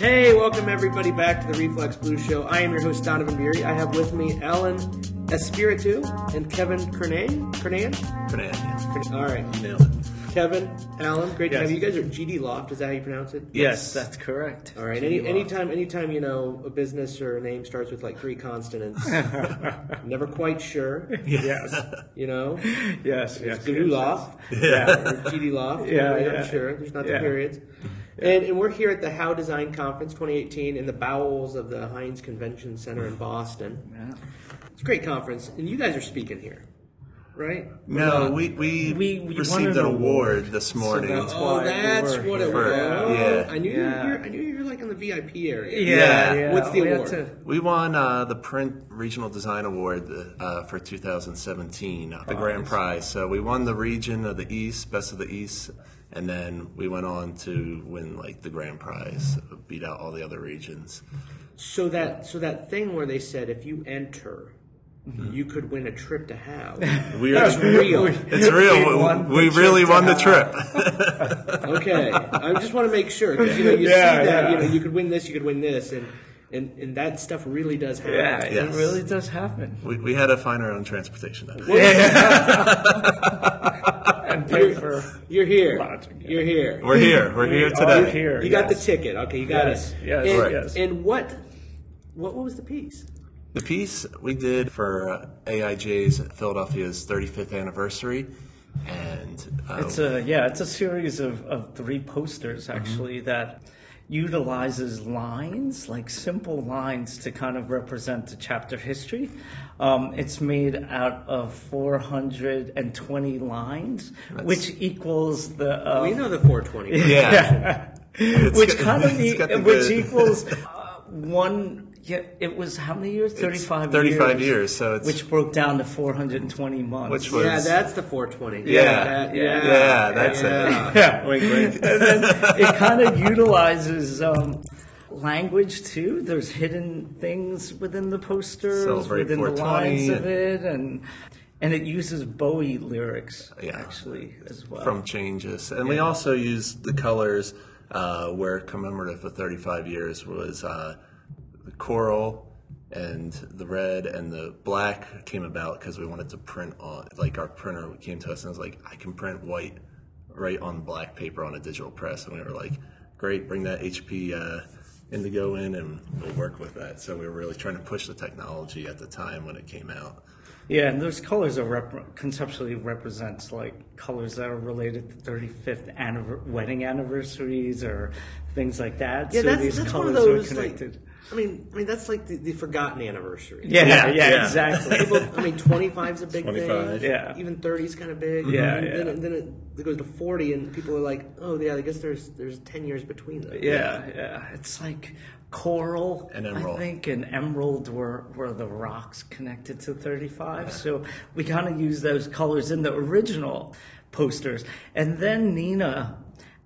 Hey, welcome everybody back to the Reflex Blues Show. I am your host Donovan Beery. I have with me Allan Espiritu and Kevin Kernan. Kernan? Fernand, yeah. All right, nailed it. Kevin, Allan, great to have you. You guys are GD Loft. Is that how you pronounce it? Yes, that's correct. All right. Any, anytime, anytime you know a business or a name starts with like three consonants, never quite sure. Yes, You know, yes, yes. it's Guru Loft, Yeah. GD Loft. Yeah, right, yeah. I'm sure. There's not the Yeah. And, and we're here at the How Design Conference 2018 in the bowels of the Hynes Convention Center in Boston. Yeah. It's a great conference, and you guys are speaking here, right? No, we, we, We- we received an an award, award. this morning. that's Oh, why that's we're what it was. here. Yeah. I knew Yeah. you were. I knew you were like in the VIP area. Yeah, Yeah. yeah. What's the we award? to- we won uh, the Print Regional Design Award uh, for 2017, the grand prize. So we won the region of the East, Best of the East, and then we went on to win like the grand prize, beat out all the other regions. So that so that thing where they said if you enter, you could win a trip to How. We That's real. It's real. We We, really won the trip. Okay, I just want to make sure 'cause, you know you Yeah, see that yeah. you know you could win this, you could win this, and and, and that stuff really does happen. Yeah, Yes. it really does happen. we, we had to find our own transportation. Though. And pay for. You're here. Lodging, yeah. You're here. We're here. We're here today. here. You got the ticket. Okay, you got Yes, it. yes, and, Right. yes. And what what what was the piece? The piece we did for uh, AIGA Philadelphia's 35th anniversary, and uh, It's a yeah, it's a series of, of three posters actually that utilizes lines, like simple lines, to kind of represent the chapter history. Um, it's made out of 420 lines, which equals the uh, we know the 420. yeah, which kind of e- the which equals uh, one. Yeah, it was how many years? Thirty-five. 35 years, so it's- which broke down to 420 months. Which was- Yeah, that's the 420. Yeah. that- Yeah. Yeah, that's it. yeah. yeah. wink, wink. and then it kind of utilizes um, language too. There's hidden things within the posters, Celebrate within the lines of it, and and it uses Bowie lyrics Yeah. actually as well. from changes, and we also used the colors uh, where commemorative of 35 years was uh, the coral and the red and the black came about because we wanted to print on like our printer came to us and was like I can print white right on black paper on a digital press and we were like great bring that HP uh, indigo in and we'll work with that so we were really trying to push the technology at the time when it came out Yeah, and those colors are rep- conceptually represents like colors that are related to 35th anniver- wedding anniversaries or things like that. Yeah, so that's, these that's one colors of those. are Like, connected. I mean, I mean that's like the, the forgotten anniversary. yeah, yeah, Yeah, yeah. exactly. People, I mean, 25 is a big 25. thing. Yeah. Even 30 is kind of big. Yeah, and Then, yeah. it, then it, it goes to 40, and people are like, oh, yeah, I guess there's there's 10 years between them. Yeah, yeah. It's like coral, And emerald. I emerald. think, and emerald were, were the rocks connected to 35. So we kind of use those colors in the original posters. And then Neenah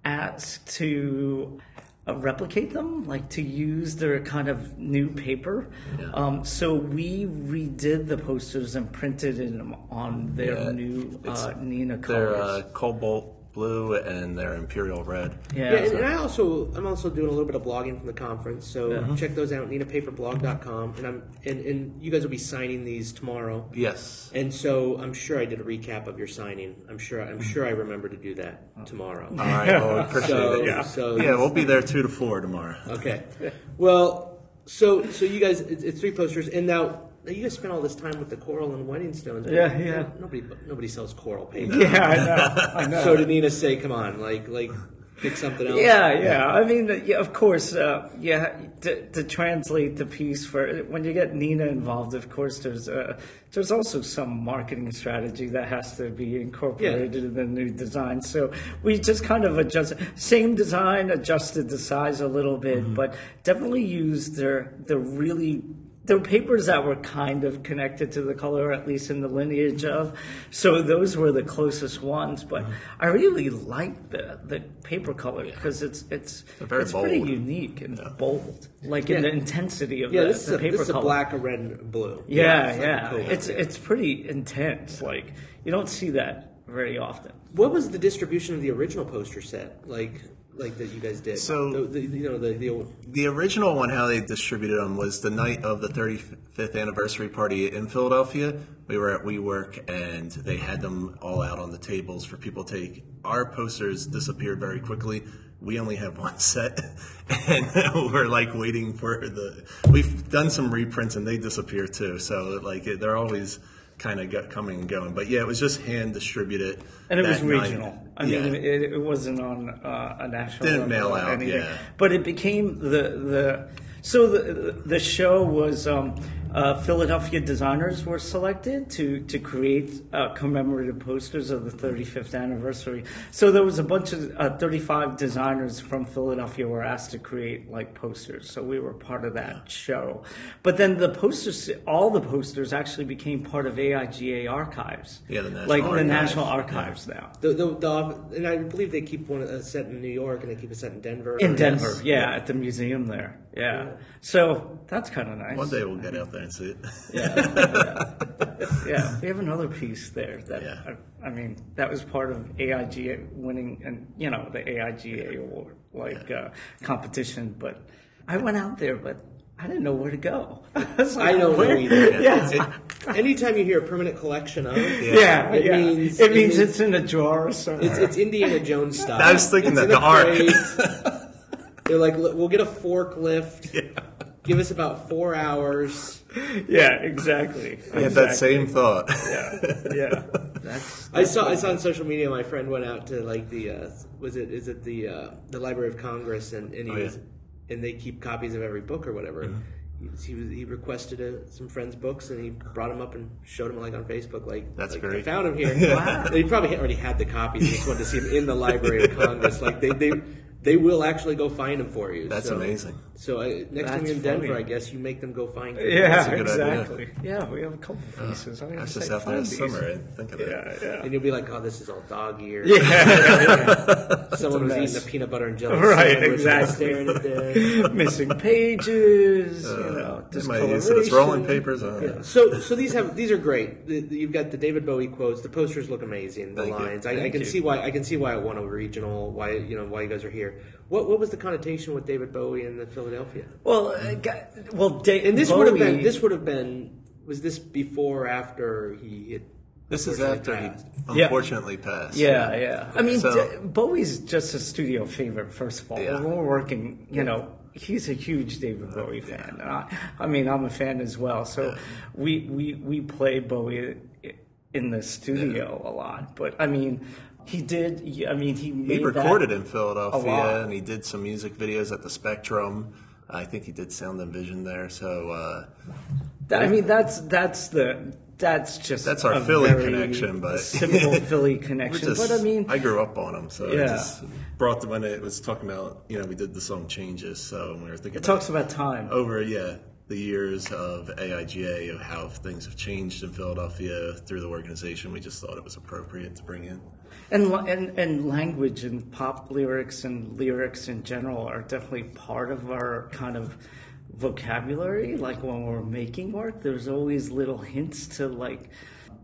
asked to uh, replicate them, like to use their kind of new paper. Yeah. Um, so we redid the posters and printed them on their Yeah, new uh, Neenah colors. uh, cobalt blue and they're imperial red yeah. Yeah, and, and I also I'm also doing a little bit of blogging from the conference, so Uh-huh. check those out. NeenahPaperblog.com, and I'm and, and you guys will be signing these tomorrow. yes And so I'm sure I did a recap of your signing. I'm sure I'm sure I remember to do that tomorrow. All right, well, we appreciate So, it. Yeah. so Yeah, we'll be there two to four tomorrow. Okay. Well, so so you guys, it's, it's three posters, and now now you guys spent all this time with the coral and wedding stones. Yeah, yeah. Nobody nobody sells coral paper. yeah, I know. I know. So did Neenah say, "Come on, like like pick something else"? Yeah, yeah. I mean, yeah, of course, uh, yeah. To, to translate the piece for when you get Neenah involved, of course, there's uh, there's also some marketing strategy that has to be incorporated in the new design. So we just kind of adjust same design, adjusted the size a little bit, but definitely used their the really there were papers that were kind of connected to the color, at least in the lineage of. So those were the closest ones. But mm-hmm. I really like the the paper color because it's it's They're very it's pretty unique and bold, like in the intensity of Yeah, the, this is the a, paper this is a black, a red, and blue. Yeah, it's yeah. a cool- It's it's pretty intense. Like you don't see that very often. What was the distribution of the original poster set? Like, like that you guys did? So- the, the, you know the, the The original one, how they distributed them, was the night of the 35th anniversary party in Philadelphia. We were at WeWork, and they had them all out on the tables for people to take. Our posters disappeared very quickly. We only have one set, and we're like waiting for the. We've done some reprints, and they disappear too. So like they're always kind of coming and going. But yeah, it was just hand distributed. And it was regional. night. I Yeah. mean, it, it wasn't on uh, a national Didn't mail out, anything. yeah. But it became the the. So the the show was um, uh, Philadelphia designers were selected to to create uh, commemorative posters of the 35th anniversary. So there was a bunch of uh, 35 designers from Philadelphia were asked to create like posters. So we were part of that show. But then the posters, all the posters actually became part of AIGA archives. Yeah, the National like the National Archives now. the, the, the and I believe they keep one uh, set in New York and they keep a set in Denver. In Or- Denver, yeah, at the museum there. Yeah. So that's kind of nice. One day we'll get out there and see it. Yeah, yeah we have another piece there that Yeah. I, I mean that was part of AIGA winning and you know the AIGA award like uh, competition. But I went out there, but I didn't know where to go. I, I don't know where- either. Yeah. It- anytime you hear a permanent collection of, Yeah, It yeah. means- it it means means- it's in a drawer somewhere. It's, it's Indiana Jones style. I was thinking It's that the ark. crate. They're like, we'll get a forklift. Give us about four hours. yeah, exactly. I had that Exactly. same thought. Yeah, yeah. That's I saw I saw on social media. My friend went out to like the uh, was it is it the uh, the Library of Congress and, and he Oh, yeah. was and they keep copies of every book or whatever. He, was- he was he requested uh some friends' books and he brought them up and showed them like on Facebook. Like That's like, I great. found them here. They probably already had the copies. They just wanted to see them in the Library of Congress. Like they they. They will actually go find them for you. That's So- amazing. So uh, next time you're in Denver, funny. I guess you make them go find. them. yeah, a good idea. exactly. Yeah, we have a couple of pieces. I I gotta just say, out there in summer. I think of that. Yeah, yeah. And you'll be like, "Oh, this is all dog ear." Yeah, Someone was eating a peanut butter and jelly Right, sandwich and exactly. staring at this. missing pages, you know, They might use it rolling papers. I don't. So, so these have these are great. The, the- you've got the David Bowie quotes. The posters look amazing. The Thank lines. I, I can you. see why. I can see why it won a regional. Why you know why you guys are here. What what was the connotation with David Bowie in the Philadelphia? Well, uh, ga- well, da- And this would have been. This would have been. Was this before or after he had? This is unfortunately after he passed? Yeah. unfortunately passed. Yeah, yeah. I mean, So- D- Bowie's just a studio favorite. First of all, Yeah. when we're working, you know, he's a huge David Bowie fan. And I, I mean, I'm a fan as well. So we we we play Bowie in the studio a lot. But I mean, he did. I mean, he made He recorded in. Philadelphia, and he did some music videos at the Spectrum. I think he did Sound and Vision there. So uh, I mean, that's that's the that's just That's our Philly connection, but- simple Philly connection. just, but I mean, I grew up on him, so Yeah. I just brought them when it was talking about. You know, we did the song "Changes," so we were thinking it talks about time. over yeah the years of AIGA of how things have changed in Philadelphia through the organization. We just thought it was appropriate to bring in. And, and and language and pop lyrics and lyrics in general are definitely part of our kind of vocabulary. Like when we're making work, there's always little hints to like.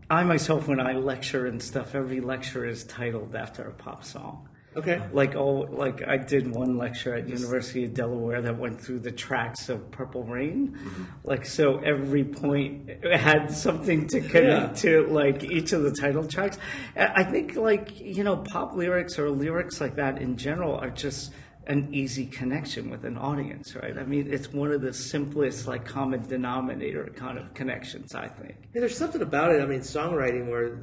I myself, when I lecture and stuff, every lecture is titled after a pop song. Okay. Like oh, like I did one lecture at University of Delaware that went through the tracks of Purple Rain. Mm-hmm. Like so, every point had something to connect to like each of the title tracks. I think like you know, pop lyrics or lyrics like that in general are just an easy connection with an audience, right? I mean, it's one of the simplest like common denominator kind of connections. I think. Yeah, there's something about it. I mean, songwriting where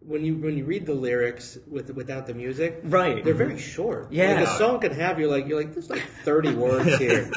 when you when you read the lyrics with without the music, Right. They're very short. Yeah. like a song can have you're like you're like there's like 30 words here.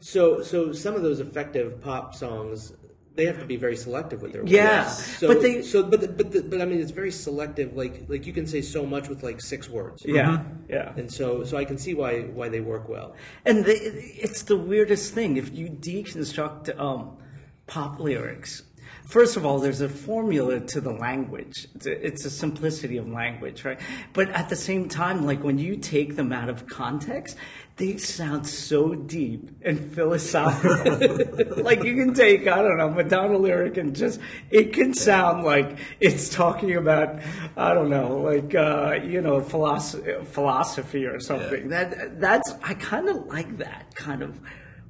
So so some of those effective pop songs. They have to be very selective with their words. Yeah, so, but they- so but the, but the, but I mean it's very selective. Like like you can say so much with like six words. Yeah, yeah. And so so I can see why why they work well. And the, it's the weirdest thing if you deconstruct um, pop lyrics. First of all, there's a formula to the language. It's a, it's a simplicity of language, right? But at the same time, like when you take them out of context, they sound so deep and philosophical. like you can take, I don't know, Madonna lyric and just, it can sound like it's talking about, I don't know, like, uh, you know, philosophy, philosophy or something. Yeah. That, that's, I kind of like that kind of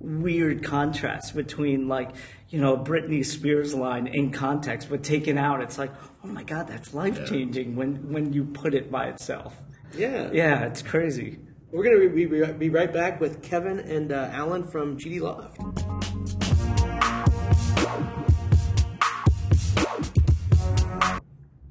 weird contrast between like, you know, Britney Spears line in context, but taken out, it's like, oh my God, that's life changing when, when you put it by itself. Yeah. Yeah, it's crazy. We're going to be, be, be right back with Kevin and uh, Allan from GD Loft.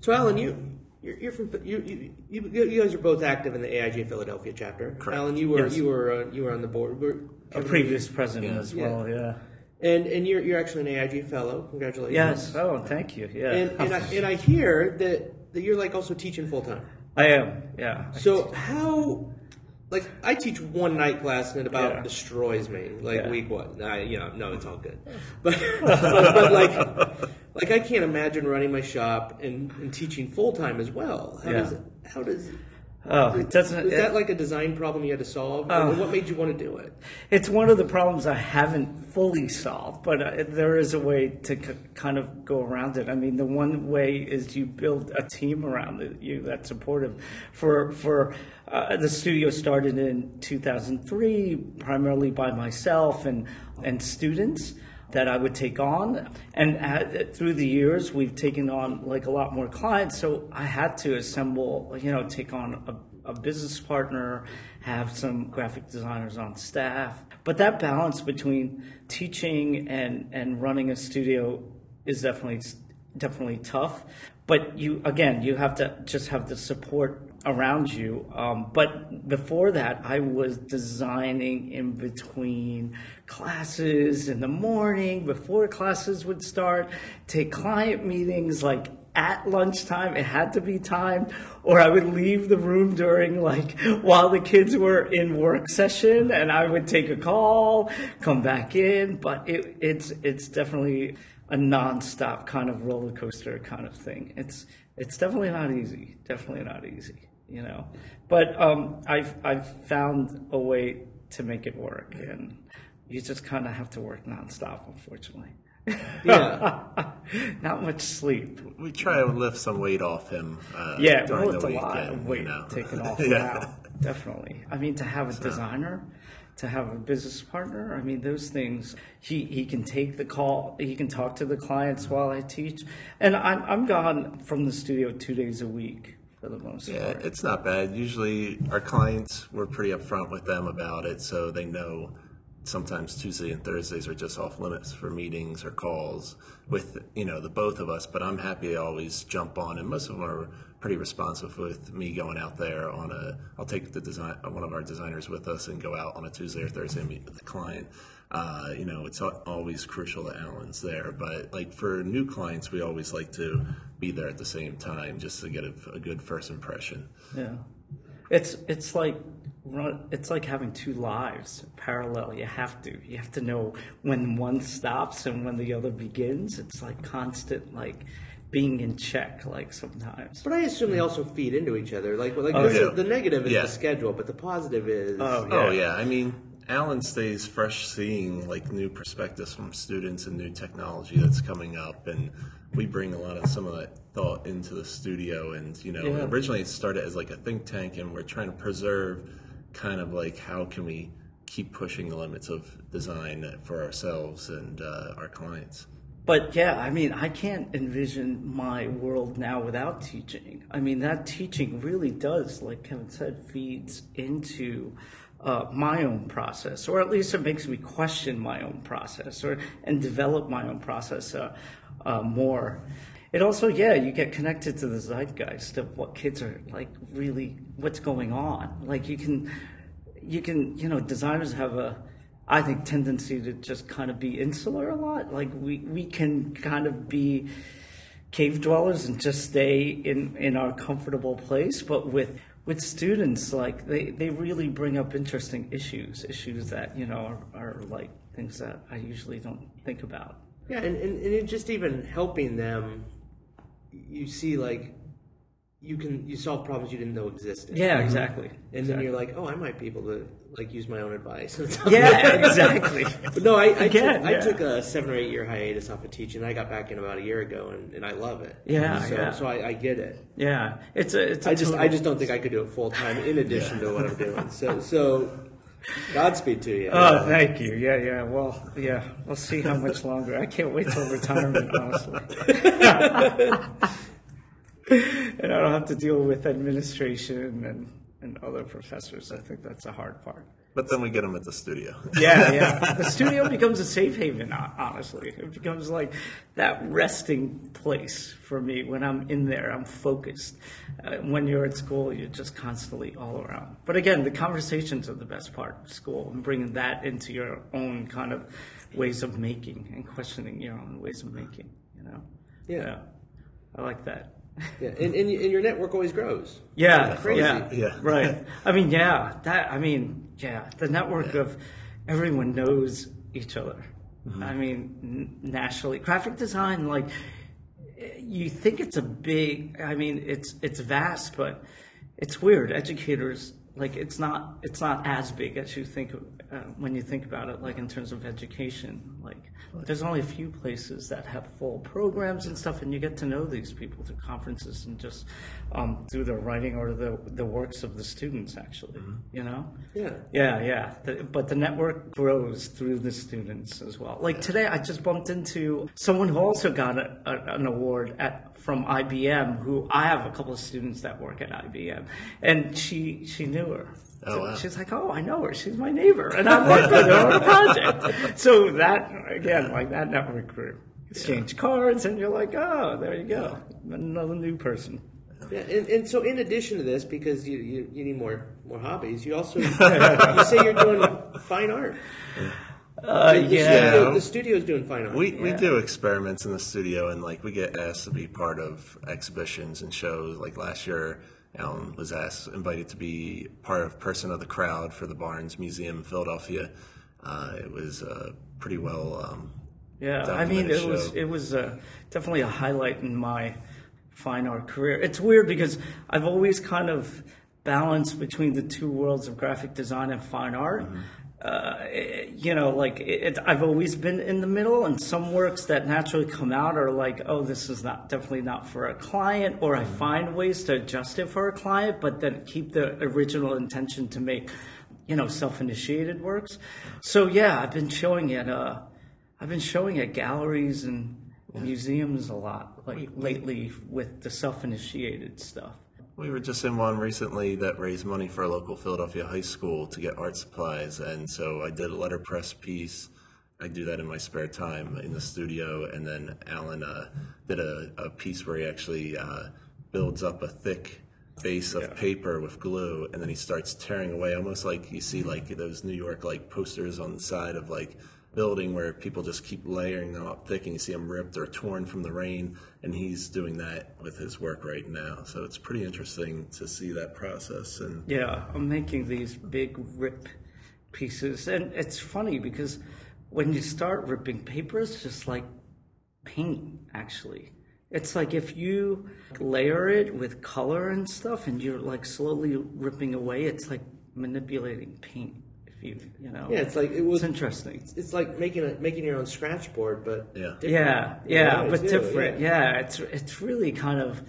So, Allan, you you're, you're from you, you you guys are both active in the AIGA Philadelphia chapter. Correct. Allan, you were Yes. you were uh, you were on the board. Were, A previous president Yeah. as well, yeah. and and you're you're actually an AIGA fellow. Congratulations. Yes. Oh, thank you. Yeah. And and I, and I hear that that you're like also teaching full time. I am. Yeah. So how, like, I teach one night class and it about Yeah. destroys me. Like Yeah. week one, I, you know, no, it's all good. But, but, but, like, like I can't imagine running my shop and, and teaching full time as well. How Yeah. does how does Oh, it doesn't. is that like a design problem you had to solve? Oh. What made you want to do it? It's one of the problems I haven't fully solved, but uh, there is a way to k- kind of go around it. I mean, the one way is you build a team around you that's supportive. For for uh, the studio started in 2003, primarily by myself and and students that I would take on. And uh, through the years, we've taken on like a lot more clients. So I had to assemble, you know, take on a, a business partner, have some graphic designers on staff. But that balance between teaching and, and running a studio is definitely definitely tough. But you again, you have to just have the support around you. Um, but before that, I was designing in between classes in the morning before classes would start. Take client meetings like at lunchtime. It had to be timed, or I would leave the room during like while the kids were in work session, and I would take a call, come back in. But it, it's it's definitely a nonstop kind of roller coaster kind of thing. It's it's definitely not easy. Definitely not easy. You know, but um, I've I've found a way to make it work, and you just kind of have to work nonstop, unfortunately. Yeah. Not much sleep. We try to lift some weight off him. Uh, Yeah, during well, it's the a week, lot of you weight know. taken off Yeah. Definitely. I mean, to have a designer, to have a business partner, I mean, those things, he, he can take the call, he can talk to the clients while I teach. And I'm, I'm gone from the studio two days a week for the most Yeah, part. it's not bad. Usually, our clients, we're pretty upfront with them about it, so they know sometimes Tuesday and Thursdays are just off limits for meetings or calls with you know the both of us. But I'm happy to always jump on, and most of them are pretty responsive with me going out there on a. I'll take the design one of our designers with us and go out on a Tuesday or Thursday and meet with the client. Uh, you know, it's always crucial that Allan's there, but like for new clients, we always like to be there at the same time just to get a, a good first impression. Yeah. It's, it's like, it's like having two lives parallel. You have to, you have to know when one stops and when the other begins. It's like constant, like being in check, like sometimes. But I assume they also feed into each other. Like, like Oh, this yeah. is, the negative is Yeah. the schedule, but the positive is Oh, Oh yeah, I mean, Allan stays fresh, seeing like new perspectives from students and new technology that's coming up, and we bring a lot of some of that thought into the studio. And you know, Yeah. originally it started as like a think tank, and we're trying to preserve kind of like how can we keep pushing the limits of design for ourselves and uh, our clients. But yeah, I mean, I can't envision my world now without teaching. I mean, that teaching really does, like Kevin said, feeds into uh, my own process, or at least it makes me question my own process, or and develop my own process uh, uh, more. It also, yeah, you get connected to the zeitgeist of what kids are like, really, what's going on. Like you can, you can, you know, designers have a I think tendency to just kind of be insular a lot. Like we, we can kind of be cave dwellers and just stay in, in our comfortable place. But with with students, like they, they really bring up interesting issues, issues that, you know, are, are like things that I usually don't think about. Yeah, and, and, and just even helping them, you see like you can you solve problems you didn't know existed. Yeah, exactly. And then you're like, oh, I might be able to like use my own advice. Yeah, exactly. But no, I, I, Again, took, I took a seven or eight year hiatus off of teaching. I got back in about a year ago, and, and I love it. Yeah, so, yeah. So I, I get it. Yeah, it's a it's a I just total- I just don't think I could do it full time in addition to what I'm doing. So so, Godspeed to you. Oh, thank you. Yeah, yeah. Well, yeah. We'll see how much longer. I can't wait till retirement, honestly. and I don't have to deal with administration and, and other professors. I think that's the hard part. But then we get them at the studio. Yeah, yeah. The studio becomes a safe haven, honestly. It becomes like that resting place for me when I'm in there. I'm focused. Uh, when you're at school, you're just constantly all around. But again, the conversations are the best part of school and bringing that into your own kind of ways of making and questioning your own ways of making, you know? Yeah. I like that. Yeah, and, and, and your network always grows. Yeah, Crazy. yeah, Yeah. right. I mean, yeah, that. I mean, yeah, the network of everyone knows each other. Mm-hmm. I mean, n- nationally, graphic design, like you think it's a big. I mean, it's it's vast, but it's weird. Educators like it's not it's not as big as you think uh, when you think about it. Like in terms of education, like there's only a few places that have full programs and stuff, and you get to know these people through conferences and just um, through the writing or the the works of the students. Actually, you know. Yeah. Yeah, yeah. The, but the network grows through the students as well. Like today, I just bumped into someone who also got a, a, an award at from IBM. Who I have a couple of students that work at IBM, and she she knew her. Oh, So wow. She's like, oh, I know her. She's my neighbor, and I worked with her on a project. So that again, like that network grew. Exchange cards, and you're like, oh, there you go, another new person. Yeah, and, and so in addition to this, because you, you, you need more more hobbies, you also you say you're doing fine art. Uh, The, yeah. studio, the studio's doing fine art. We we Yeah. do experiments in the studio, and like we get asked to be part of exhibitions and shows. Like last year, Allan was asked invited to be part of Person of the Crowd for the Barnes Museum in Philadelphia. Uh, it was uh, pretty well. Um, Yeah, I mean, it documented was it was uh, definitely a highlight in my fine art career. It's weird because I've always kind of balanced between the two worlds of graphic design and fine art. Uh, you know, like it, I've always been in the middle, and some works that naturally come out are like, oh, this is not definitely not for a client, or I find ways to adjust it for a client, but then keep the original intention to make, you know, self-initiated works. So yeah, I've been showing at uh, I've been showing at galleries and museums a lot, like lately with the self-initiated stuff. We were just in one recently that raised money for a local Philadelphia high school to get art supplies, and so I did a letterpress piece. I do that in my spare time in the studio, and then Allan uh, did a, a piece where he actually uh, builds up a thick base of paper with glue, and then he starts tearing away, almost like you see like those New York like posters on the side of like building where people just keep layering them up thick, and you see them ripped or torn from the rain, and he's doing that with his work right now. So it's pretty interesting to see that process, and Yeah, I'm making these big rip pieces, and it's funny because when you start ripping paper, it's just like paint. Actually, it's like if you layer it with color and stuff, and you're like slowly ripping away, it's like manipulating paint. If you, you know, yeah, it's like it was. it's interesting. It's like making a, making your own scratch board, but Yeah. different. Yeah, yeah, Yeah, but too, different. Yeah. it's it's really kind of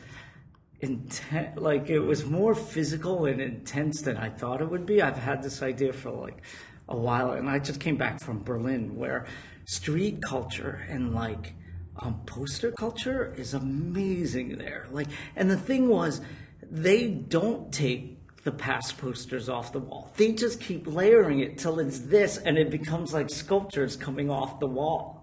intense. Like it was more physical and intense than I thought it would be. I've had this idea for like a while, and I just came back from Berlin, where street culture and like um, poster culture is amazing there. Like, and the thing was, they don't take the past posters off the wall. They just keep layering it till it's this, and it becomes like sculptures coming off the wall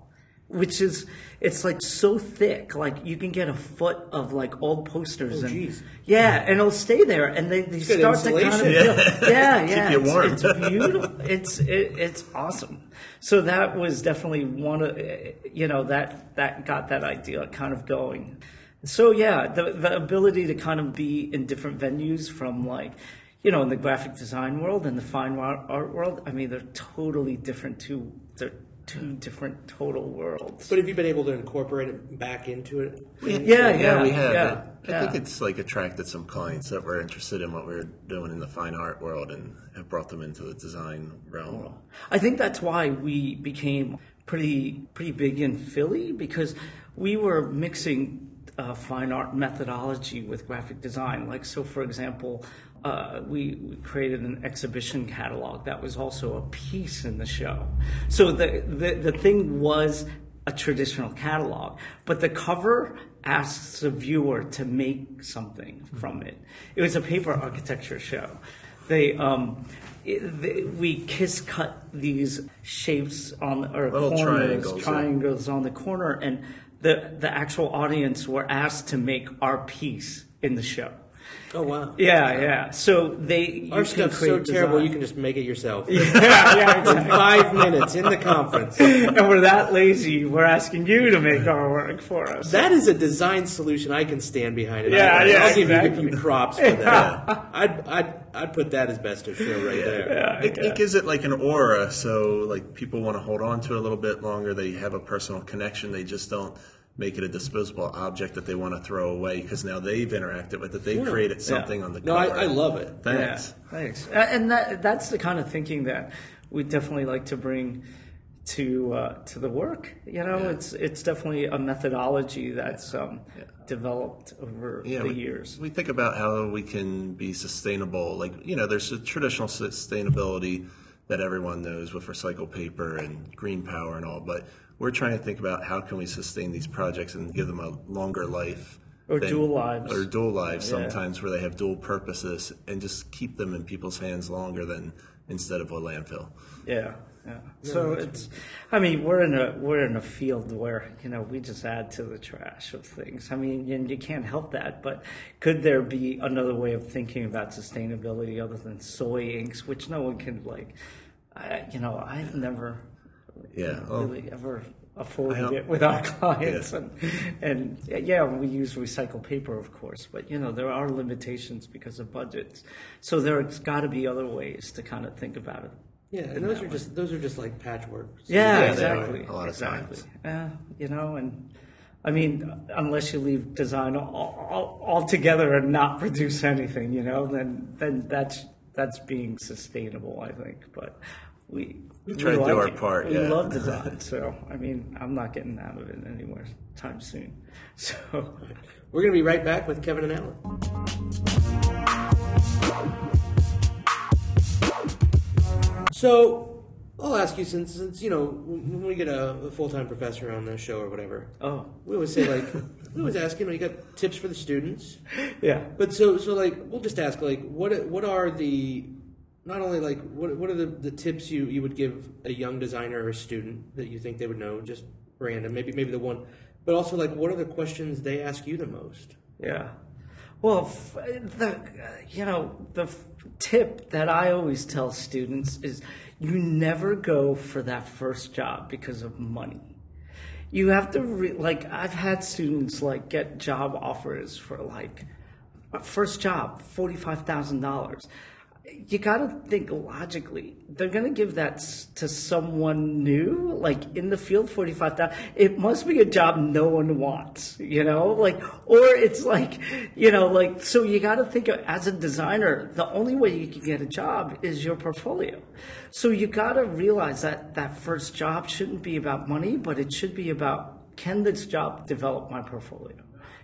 which is it's like so thick like you can get a foot of like old posters oh, and geez. yeah and it'll stay there and they, they start to kind of insulation. build- yeah yeah you it's, warm. it's beautiful it's it, it's awesome so that was definitely one of you know that that got that idea kind of going so yeah the the ability to kind of be in different venues from like you know in the graphic design world and the fine art art world i mean they're totally different two they're two different total worlds. But have you been able to incorporate it back into it? yeah, yeah, we have. yeah, I yeah. think it's like attracted some clients that were interested in what we were doing in the fine art world and have brought them into the design realm. I think that's why we became pretty pretty big in Philly because we were mixing uh, fine art methodology with graphic design. Like so, for example, uh, we, we created an exhibition catalog that was also a piece in the show. So the the, the thing was a traditional catalog, but the cover asks the viewer to make something from it. It was a paper architecture show. They um, it, they, we kiss cut these shapes on or Little corners, triangles, yeah. triangles on the corner, and the the actual audience were asked to make our piece in the show. Oh wow. Yeah, yeah. So they Our stuff's so terrible design. you can just make it yourself. yeah, yeah, exactly. five minutes in the conference. and we're that lazy. We're asking you to make our work for us. That is a design solution I can stand behind. It. Yeah, I, yeah, I'll give you a few props for that. I'd, I'd, I'd put that as best of show right there. Yeah, It, yeah. it gives it like an aura, so like people want to hold on to it a little bit longer. They have a personal connection. They just don't make it a disposable object that they want to throw away because now they've interacted with it. They've created something on the No, I, cover. I love it. Thanks. Yeah, thanks. And that that's the kind of thinking that we definitely like to bring to uh, to the work. You know, it's it's definitely a methodology that's um, developed over Yeah, the we, years. we think about how we can be sustainable. Like you know, there's a traditional sustainability that everyone knows with recycled paper and green power and all, but we're trying to think about how can we sustain these projects and give them a longer life. Or than- dual lives. Or dual lives Yeah. sometimes where they have dual purposes and just keep them in people's hands longer than instead of a landfill. Yeah, yeah. So it's, I mean, we're in a we're in a field where you know we just add to the trash of things. I mean, and you can't help that. But could there be another way of thinking about sustainability other than soy inks, which no one can like? I, you know, I've never Yeah. well, really ever afforded it with our clients, and and yeah, we use recycled paper, of course, but you know there are limitations because of budgets. So there's got to be other ways to kind of think about it. Yeah, and those are just those are just like patchwork. Yeah, they are, exactly. a lot of exactly. times. Yeah, you know, and I mean, unless you leave design all, all, altogether and not produce anything, you know, then then that's that's being sustainable, I think. But we we try to do our it. part, We yeah. love design, so I mean, I'm not getting out of it anywhere time soon. So We're going to be right back with Kevin and Allan. So I'll ask you since since you know when we get a, a full time professor on the show or whatever, oh we always say like we always ask you know you got tips for the students, yeah. but so so like we'll just ask like what what are the not only like what what are the, the tips you, you would give a young designer or a student that you think they would know just random maybe maybe the one, but also like what are the questions they ask you the most? Yeah. Well, the you know the tip that I always tell students is you never go for that first job because of money. You have to re- like I've had students like get job offers for like first job forty five thousand dollars. You got to think logically. They're going to give that to someone new, like in the field, forty-five thousand. It must be a job no one wants, you know, like, or it's like, you know, like. So you got to think of, as a designer, the only way you can get a job is your portfolio. So you got to realize that that first job shouldn't be about money, but it should be about can this job develop my portfolio?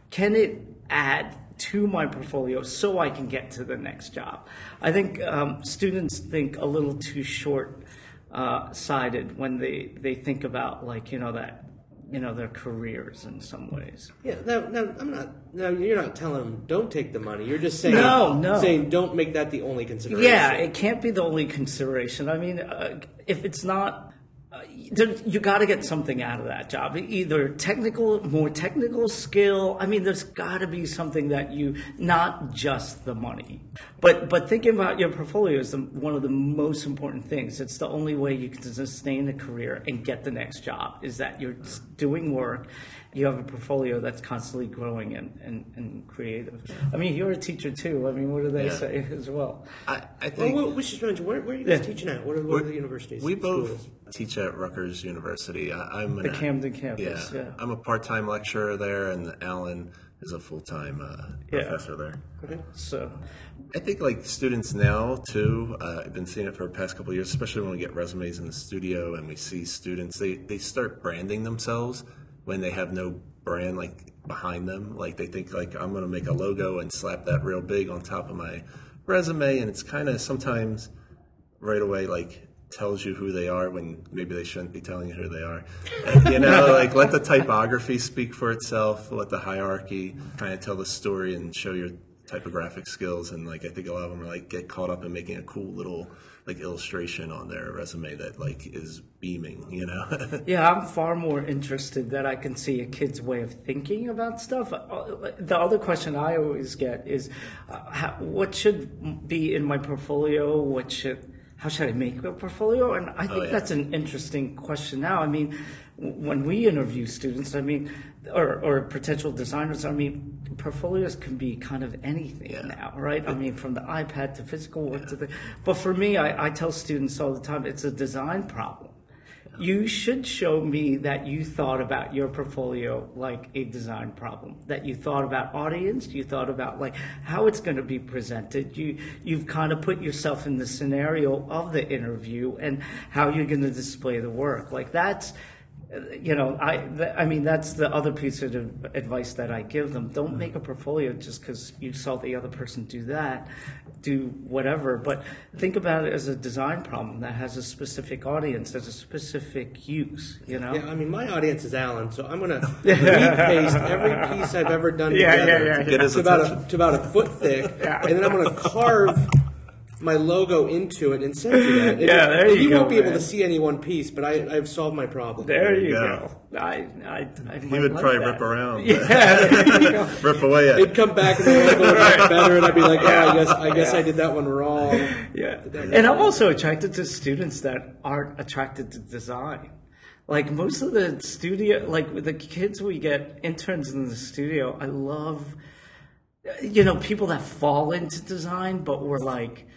Can it add to my portfolio so I can get to the next job? I think um, students think a little too short uh, sided when they, they think about like you know that you know their careers in some ways. Yeah, no, no, I'm not. No, you're not telling them don't take the money. You're just saying No, no. saying don't make that the only consideration. Yeah, it can't be the only consideration. I mean, uh, if it's not, you got to get something out of that job. Either technical, more technical skill. I mean, there's got to be something that you, not just the money. But but thinking about your portfolio is the, one of the most important things. It's the only way you can sustain a career and get the next job. Is that you're doing work you have a portfolio that's constantly growing and, and, and creative. I mean, you're a teacher too. I mean, what do they Yeah. say as well? I, I think well, we should mention where, where are you guys Yeah. teaching at? What are, what are the universities? we both schools? teach at Rutgers University. I, I'm The an, Camden campus, yeah. I'm a part-time lecturer there, and Allan is a full-time uh, Yeah. professor there. Okay. So, I think like students now too. Uh, I've been seeing it for the past couple of years, especially when we get resumes in the studio and we see students. They they start branding themselves when they have no brand like behind them. Like they think like I'm going to make a logo and slap that real big on top of my resume, and it's kind of sometimes right away like tells you who they are when maybe they shouldn't be telling you who they are. And, you know, like let the typography speak for itself, let the hierarchy kind of tell the story and show your typographic skills. And like I think a lot of them are like get caught up in making a cool little like illustration on their resume that like is beaming, you know. yeah, I'm far more interested that I can see a kid's way of thinking about stuff. The other question I always get is, uh, how, what should be in my portfolio? What should how should I make a portfolio? And I think yeah. that's an interesting question now. I mean, when we interview students, I mean, or, or potential designers, I mean, portfolios can be kind of anything Yeah. now, right? I mean, from the iPad to physical work to the. But for me, I, I tell students all the time, it's a design problem. You should show me that you thought about your portfolio like a design problem. That you thought about audience, you thought about like how it's going to be presented. You you've kind of put yourself in the scenario of the interview and how you're going to display the work. Like that's you know, I, th- I mean, that's the other piece of advice that I give them. Don't mm-hmm. make a portfolio just because you saw the other person do that, do whatever. But think about it as a design problem that has a specific audience, has a specific use. You know. Yeah, I mean, my audience is Allan, so I'm gonna repaste every piece I've ever done Yeah, yeah, together yeah, Get his to about a, to about a foot thick, and then I'm gonna carve my logo into it and send you that. And Yeah, there you you go, You won't be able to see any one piece, but I, I've solved my problem. There There you you go. go. I, I, I he would like probably that. rip around, Yeah, there you go. rip away at. It'd it. come back and the logo would look better, and I'd be like, oh, I guess I guess I did that one wrong. Yeah. And I'm also attracted to students that aren't attracted to design. Like most of the studio, like with the kids we get interns in the studio, I love, you know, people that fall into design, but were like,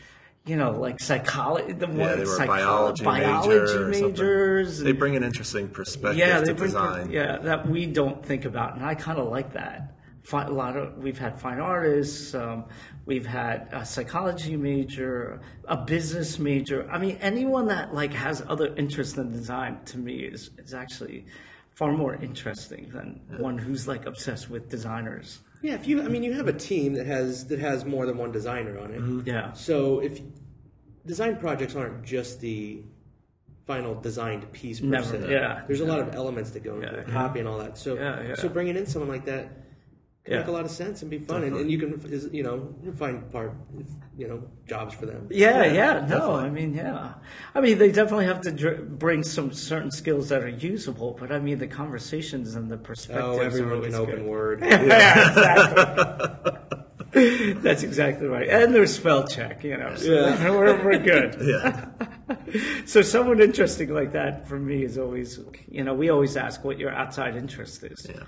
you know, like psychology, the yeah, they were biology, biology major majors. They bring an interesting perspective yeah, to design. yeah that we don't think about, and I kind of like that. Fi- A lot of we've had fine artists, um, we've had a psychology major, a business major. I mean, anyone that like has other interests than design to me is is actually far more interesting than one who's like obsessed with designers. Yeah, if you, I mean, you have a team that has that has more than one designer on it. Mm-hmm. Yeah. So if design projects aren't just the final designed piece per Never, se, yeah. there's a lot of elements that go into Yeah. it, copy and all that. So Yeah, so bringing in someone like that Yeah. make a lot of sense and be fun, and, and you can you know find part you know jobs for them. Yeah, yeah, no, I mean, yeah. I mean, they definitely have to dr- bring some certain skills that are usable, but I mean, the conversations and the perspectives Oh, are everyone always can good. open word. yeah, exactly. That's exactly right. And there's spell check, you know. So Yeah. we're, we're good. Yeah. So someone interesting like that for me is always, you know, we always ask what your outside interest is. Yeah.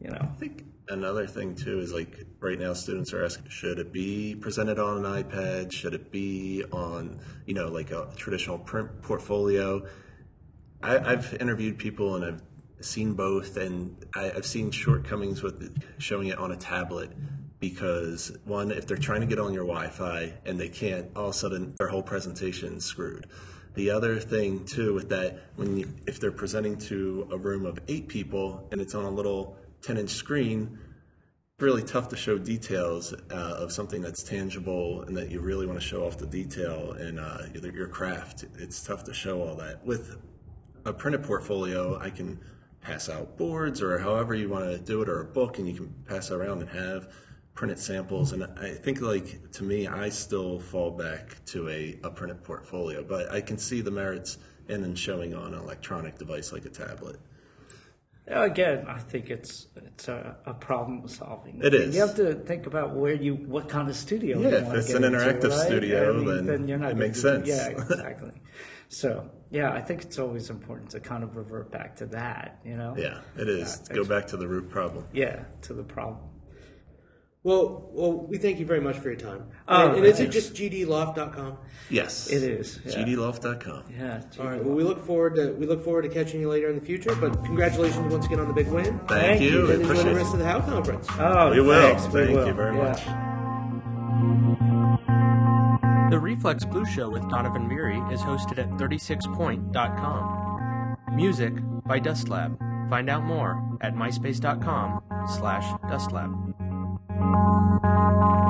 You know. I think another thing too is like right now students are asking, should it be presented on an iPad? Should it be on, you know, like a traditional print portfolio? I, I've interviewed people and I've seen both, and I, I've seen shortcomings with showing it on a tablet because one, if they're trying to get on your Wi-Fi and they can't, all of a sudden their whole presentation is screwed. The other thing too with that, when you, if they're presenting to a room of eight people and it's on a little 10-inch screen, really tough to show details uh, of something that's tangible and that you really want to show off the detail in uh, your, craft. It's tough to show all that. With a printed portfolio, I can pass out boards or however you want to do it, or a book, and you can pass around and have printed samples. And I think, like to me, I still fall back to a, a printed portfolio, but I can see the merits in then showing on an electronic device like a tablet. Again, I think it's it's a, a problem solving. It is. You have to think about where you, what kind of studio. Yeah, you if it's an into, interactive right? studio, I mean, then you're not it makes sense. Yeah, exactly. So yeah, I think it's always important to kind of revert back to that. You know. Yeah, it is. Uh, Go back to the root problem. Yeah, to the problem. Well, well, we thank you very much for your time. Oh, and, and is it thanks. just gdloft.com? Yes, It is. Yeah. GDLoft.com. Yeah. All right. Well, we look forward to we look forward to catching you later in the future. But congratulations once again on the big win. Thank, Thank you. you. And enjoy appreciate the it. rest of the How conference. Oh, We will. thanks, we Thank you very Yeah. much. The Reflex Blue Show with Donovan Beery is hosted at 36point.com. Music by Dust Lab. Find out more at myspace.com dustlab.